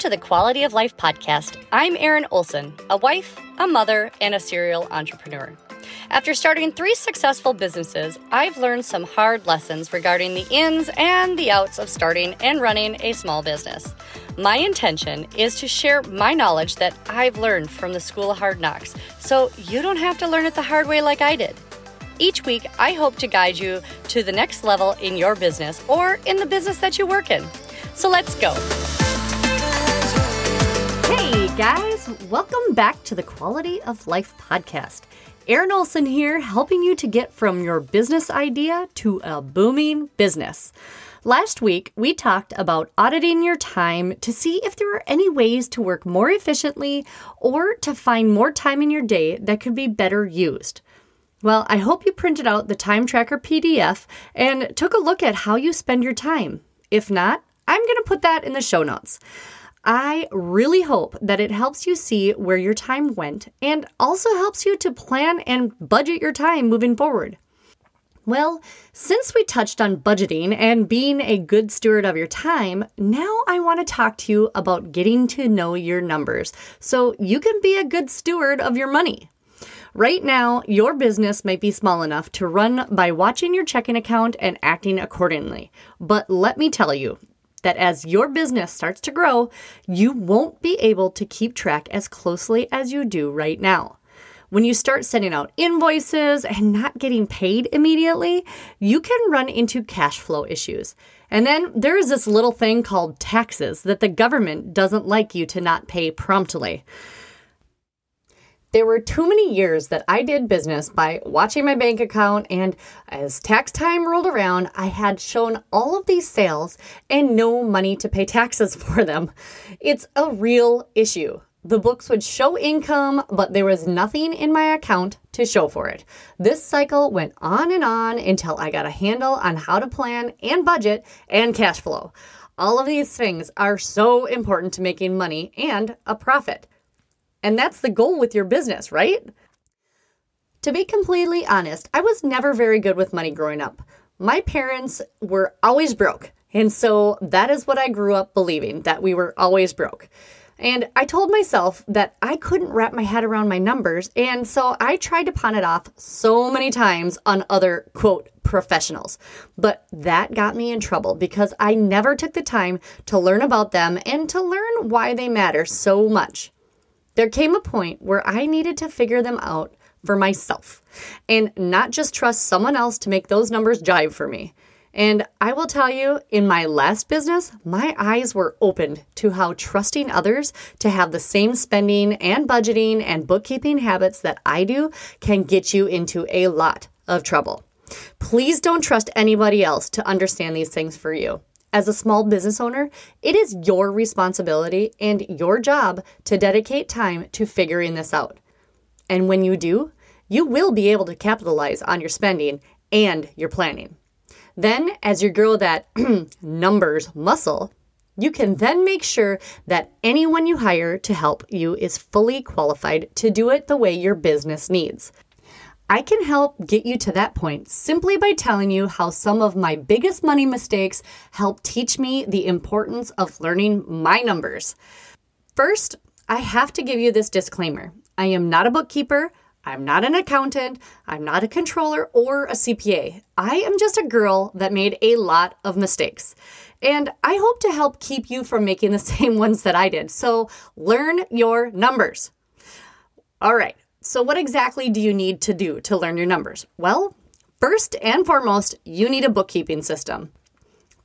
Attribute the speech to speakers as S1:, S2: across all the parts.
S1: to the Quality of Life podcast. I'm Erin Olson, a wife, a mother, and a serial entrepreneur. After starting three successful businesses, I've learned some hard lessons regarding the ins and the outs of starting and running a small business. My intention is to share my knowledge that I've learned from the School of Hard Knocks, so you don't have to learn it the hard way like I did. Each week, I hope to guide you to the next level in your business or in the business that you work in. So let's go. Guys, welcome back to the Quality of Life podcast. Erin Olson here, helping you to get from your business idea to a booming business. Last week, we talked about auditing your time to see if there are any ways to work more efficiently or to find more time in your day that could be better used. Well, I hope you printed out the Time Tracker PDF and took a look at how you spend your time. If not, I'm going to put that in the show notes. I really hope that it helps you see where your time went and also helps you to plan and budget your time moving forward. Well, since we touched on budgeting and being a good steward of your time, now I want to talk to you about getting to know your numbers so you can be a good steward of your money. Right now, your business might be small enough to run by watching your checking account and acting accordingly. But let me tell you, that as your business starts to grow, you won't be able to keep track as closely as you do right now. When you start sending out invoices and not getting paid immediately, you can run into cash flow issues. And then there is this little thing called taxes that the government doesn't like you to not pay promptly. There were too many years that I did business by watching my bank account, and as tax time rolled around, I had shown all of these sales and no money to pay taxes for them. It's a real issue. The books would show income, but there was nothing in my account to show for it. This cycle went on and on until I got a handle on how to plan and budget and cash flow. All of these things are so important to making money and a profit. And that's the goal with your business, right? To be completely honest, I was never very good with money growing up. My parents were always broke. And so that is what I grew up believing that we were always broke. And I told myself that I couldn't wrap my head around my numbers. And so I tried to pawn it off so many times on other, quote, professionals. But that got me in trouble because I never took the time to learn about them and to learn why they matter so much. There came a point where I needed to figure them out for myself and not just trust someone else to make those numbers jive for me. And I will tell you, in my last business, my eyes were opened to how trusting others to have the same spending and budgeting and bookkeeping habits that I do can get you into a lot of trouble. Please don't trust anybody else to understand these things for you. As a small business owner, it is your responsibility and your job to dedicate time to figuring this out. And when you do, you will be able to capitalize on your spending and your planning. Then, as you grow that numbers muscle, you can then make sure that anyone you hire to help you is fully qualified to do it the way your business needs. I can help get you to that point simply by telling you how some of my biggest money mistakes help teach me the importance of learning my numbers. First, I have to give you this disclaimer I am not a bookkeeper. I'm not an accountant. I'm not a controller or a CPA. I am just a girl that made a lot of mistakes. And I hope to help keep you from making the same ones that I did. So learn your numbers. All right, so, what exactly do you need to do to learn your numbers? Well, first and foremost, you need a bookkeeping system.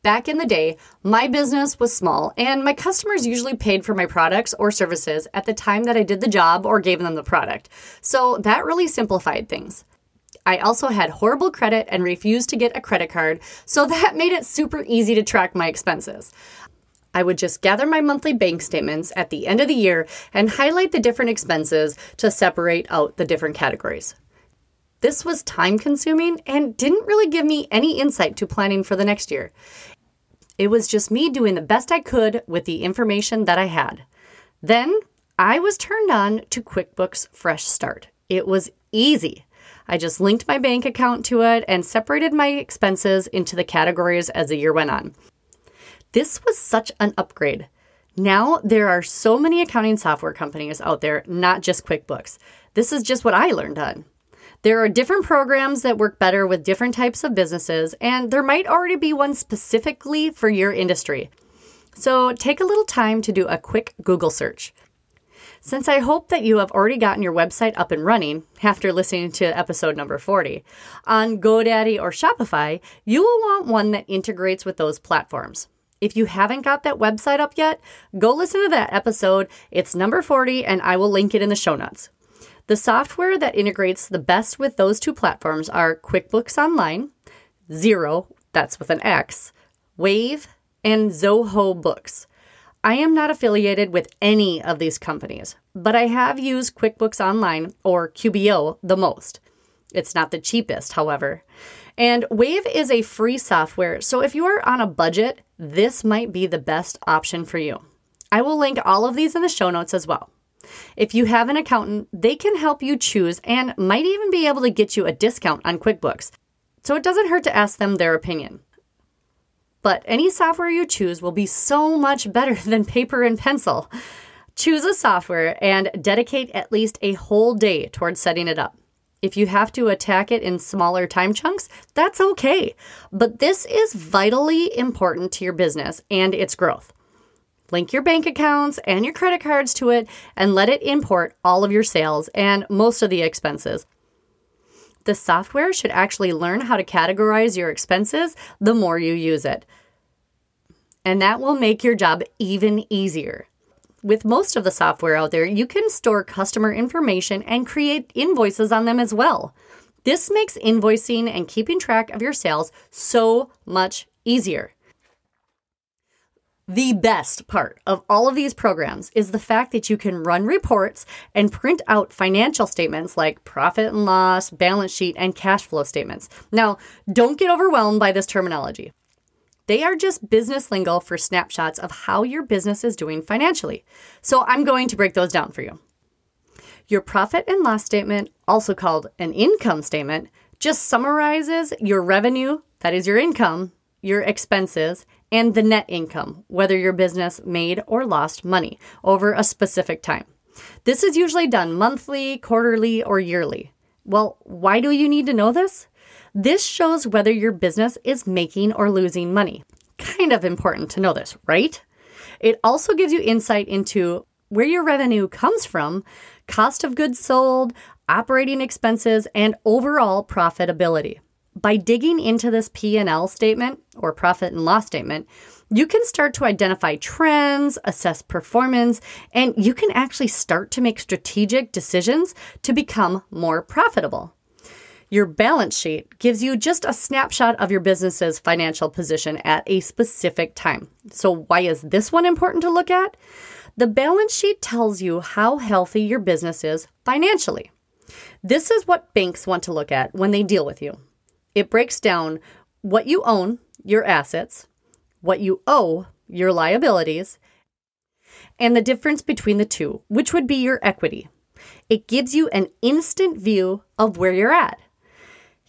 S1: Back in the day, my business was small, and my customers usually paid for my products or services at the time that I did the job or gave them the product. So, that really simplified things. I also had horrible credit and refused to get a credit card, so that made it super easy to track my expenses. I would just gather my monthly bank statements at the end of the year and highlight the different expenses to separate out the different categories. This was time consuming and didn't really give me any insight to planning for the next year. It was just me doing the best I could with the information that I had. Then I was turned on to QuickBooks Fresh Start. It was easy. I just linked my bank account to it and separated my expenses into the categories as the year went on. This was such an upgrade. Now, there are so many accounting software companies out there, not just QuickBooks. This is just what I learned on. There are different programs that work better with different types of businesses, and there might already be one specifically for your industry. So take a little time to do a quick Google search. Since I hope that you have already gotten your website up and running after listening to episode number 40, on GoDaddy or Shopify, you will want one that integrates with those platforms. If you haven't got that website up yet, go listen to that episode. It's number 40, and I will link it in the show notes. The software that integrates the best with those two platforms are QuickBooks Online, Xero, that's with an X, Wave, and Zoho Books. I am not affiliated with any of these companies, but I have used QuickBooks Online or QBO the most. It's not the cheapest, however. And Wave is a free software, so if you are on a budget, this might be the best option for you. I will link all of these in the show notes as well. If you have an accountant, they can help you choose and might even be able to get you a discount on QuickBooks. So it doesn't hurt to ask them their opinion. But any software you choose will be so much better than paper and pencil. Choose a software and dedicate at least a whole day towards setting it up. If you have to attack it in smaller time chunks, that's okay. But this is vitally important to your business and its growth. Link your bank accounts and your credit cards to it and let it import all of your sales and most of the expenses. The software should actually learn how to categorize your expenses the more you use it. And that will make your job even easier with most of the software out there, you can store customer information and create invoices on them as well. This makes invoicing and keeping track of your sales so much easier. The best part of all of these programs is the fact that you can run reports and print out financial statements like profit and loss, balance sheet, and cash flow statements. Now, don't get overwhelmed by this terminology. They are just business lingo for snapshots of how your business is doing financially. So I'm going to break those down for you. Your profit and loss statement, also called an income statement, just summarizes your revenue, that is your income, your expenses, and the net income, whether your business made or lost money over a specific time. This is usually done monthly, quarterly, or yearly. Well, why do you need to know this? This shows whether your business is making or losing money. Kind of important to know this, right? It also gives you insight into where your revenue comes from, cost of goods sold, operating expenses, and overall profitability. By digging into this P&L statement or profit and loss statement, you can start to identify trends, assess performance, and you can actually start to make strategic decisions to become more profitable. Your balance sheet gives you just a snapshot of your business's financial position at a specific time. So, why is this one important to look at? The balance sheet tells you how healthy your business is financially. This is what banks want to look at when they deal with you. It breaks down what you own, your assets, what you owe, your liabilities, and the difference between the two, which would be your equity. It gives you an instant view of where you're at.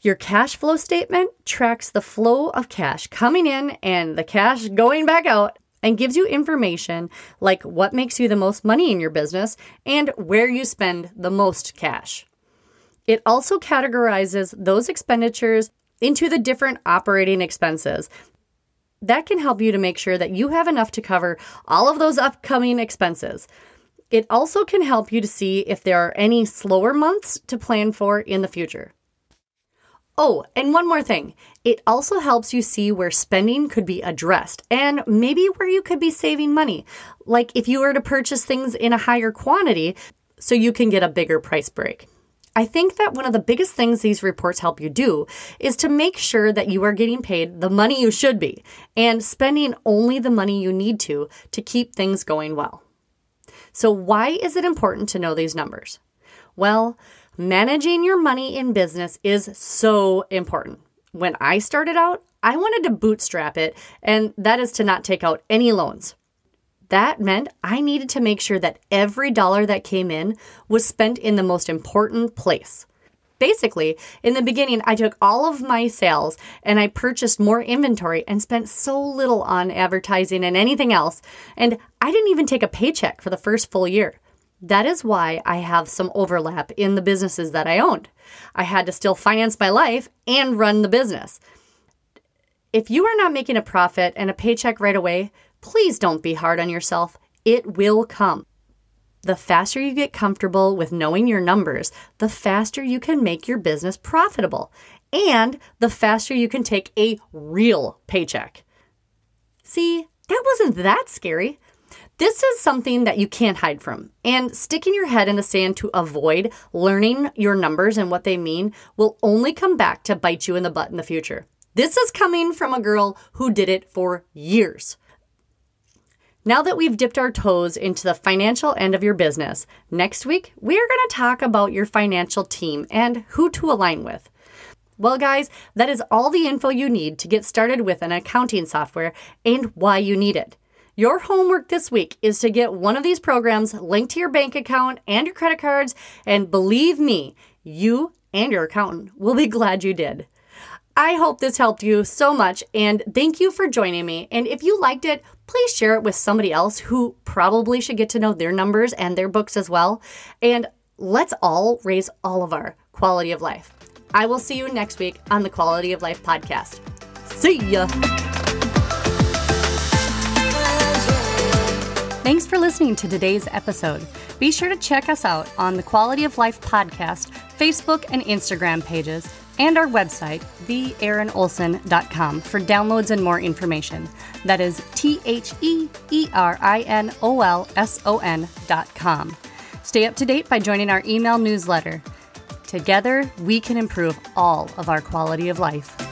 S1: Your cash flow statement tracks the flow of cash coming in and the cash going back out and gives you information like what makes you the most money in your business and where you spend the most cash. It also categorizes those expenditures into the different operating expenses. That can help you to make sure that you have enough to cover all of those upcoming expenses. It also can help you to see if there are any slower months to plan for in the future. Oh, and one more thing. It also helps you see where spending could be addressed and maybe where you could be saving money. Like if you were to purchase things in a higher quantity so you can get a bigger price break. I think that one of the biggest things these reports help you do is to make sure that you are getting paid the money you should be and spending only the money you need to to keep things going well. So, why is it important to know these numbers? Well, Managing your money in business is so important. When I started out, I wanted to bootstrap it, and that is to not take out any loans. That meant I needed to make sure that every dollar that came in was spent in the most important place. Basically, in the beginning, I took all of my sales and I purchased more inventory and spent so little on advertising and anything else. And I didn't even take a paycheck for the first full year. That is why I have some overlap in the businesses that I owned. I had to still finance my life and run the business. If you are not making a profit and a paycheck right away, please don't be hard on yourself. It will come. The faster you get comfortable with knowing your numbers, the faster you can make your business profitable, and the faster you can take a real paycheck. See, that wasn't that scary. This is something that you can't hide from. And sticking your head in the sand to avoid learning your numbers and what they mean will only come back to bite you in the butt in the future. This is coming from a girl who did it for years. Now that we've dipped our toes into the financial end of your business, next week we are going to talk about your financial team and who to align with. Well, guys, that is all the info you need to get started with an accounting software and why you need it. Your homework this week is to get one of these programs linked to your bank account and your credit cards, and believe me, you and your accountant will be glad you did. I hope this helped you so much, and thank you for joining me. And if you liked it, please share it with somebody else who probably should get to know their numbers and their books as well. And let's all raise all of our quality of life. I will see you next week on the Quality of Life podcast. See ya. Thanks for listening to today's episode. Be sure to check us out on the Quality of Life podcast, Facebook and Instagram pages, and our website, theerinolson.com, for downloads and more information. That is T H E E R I N O L S O N.com. Stay up to date by joining our email newsletter. Together, we can improve all of our quality of life.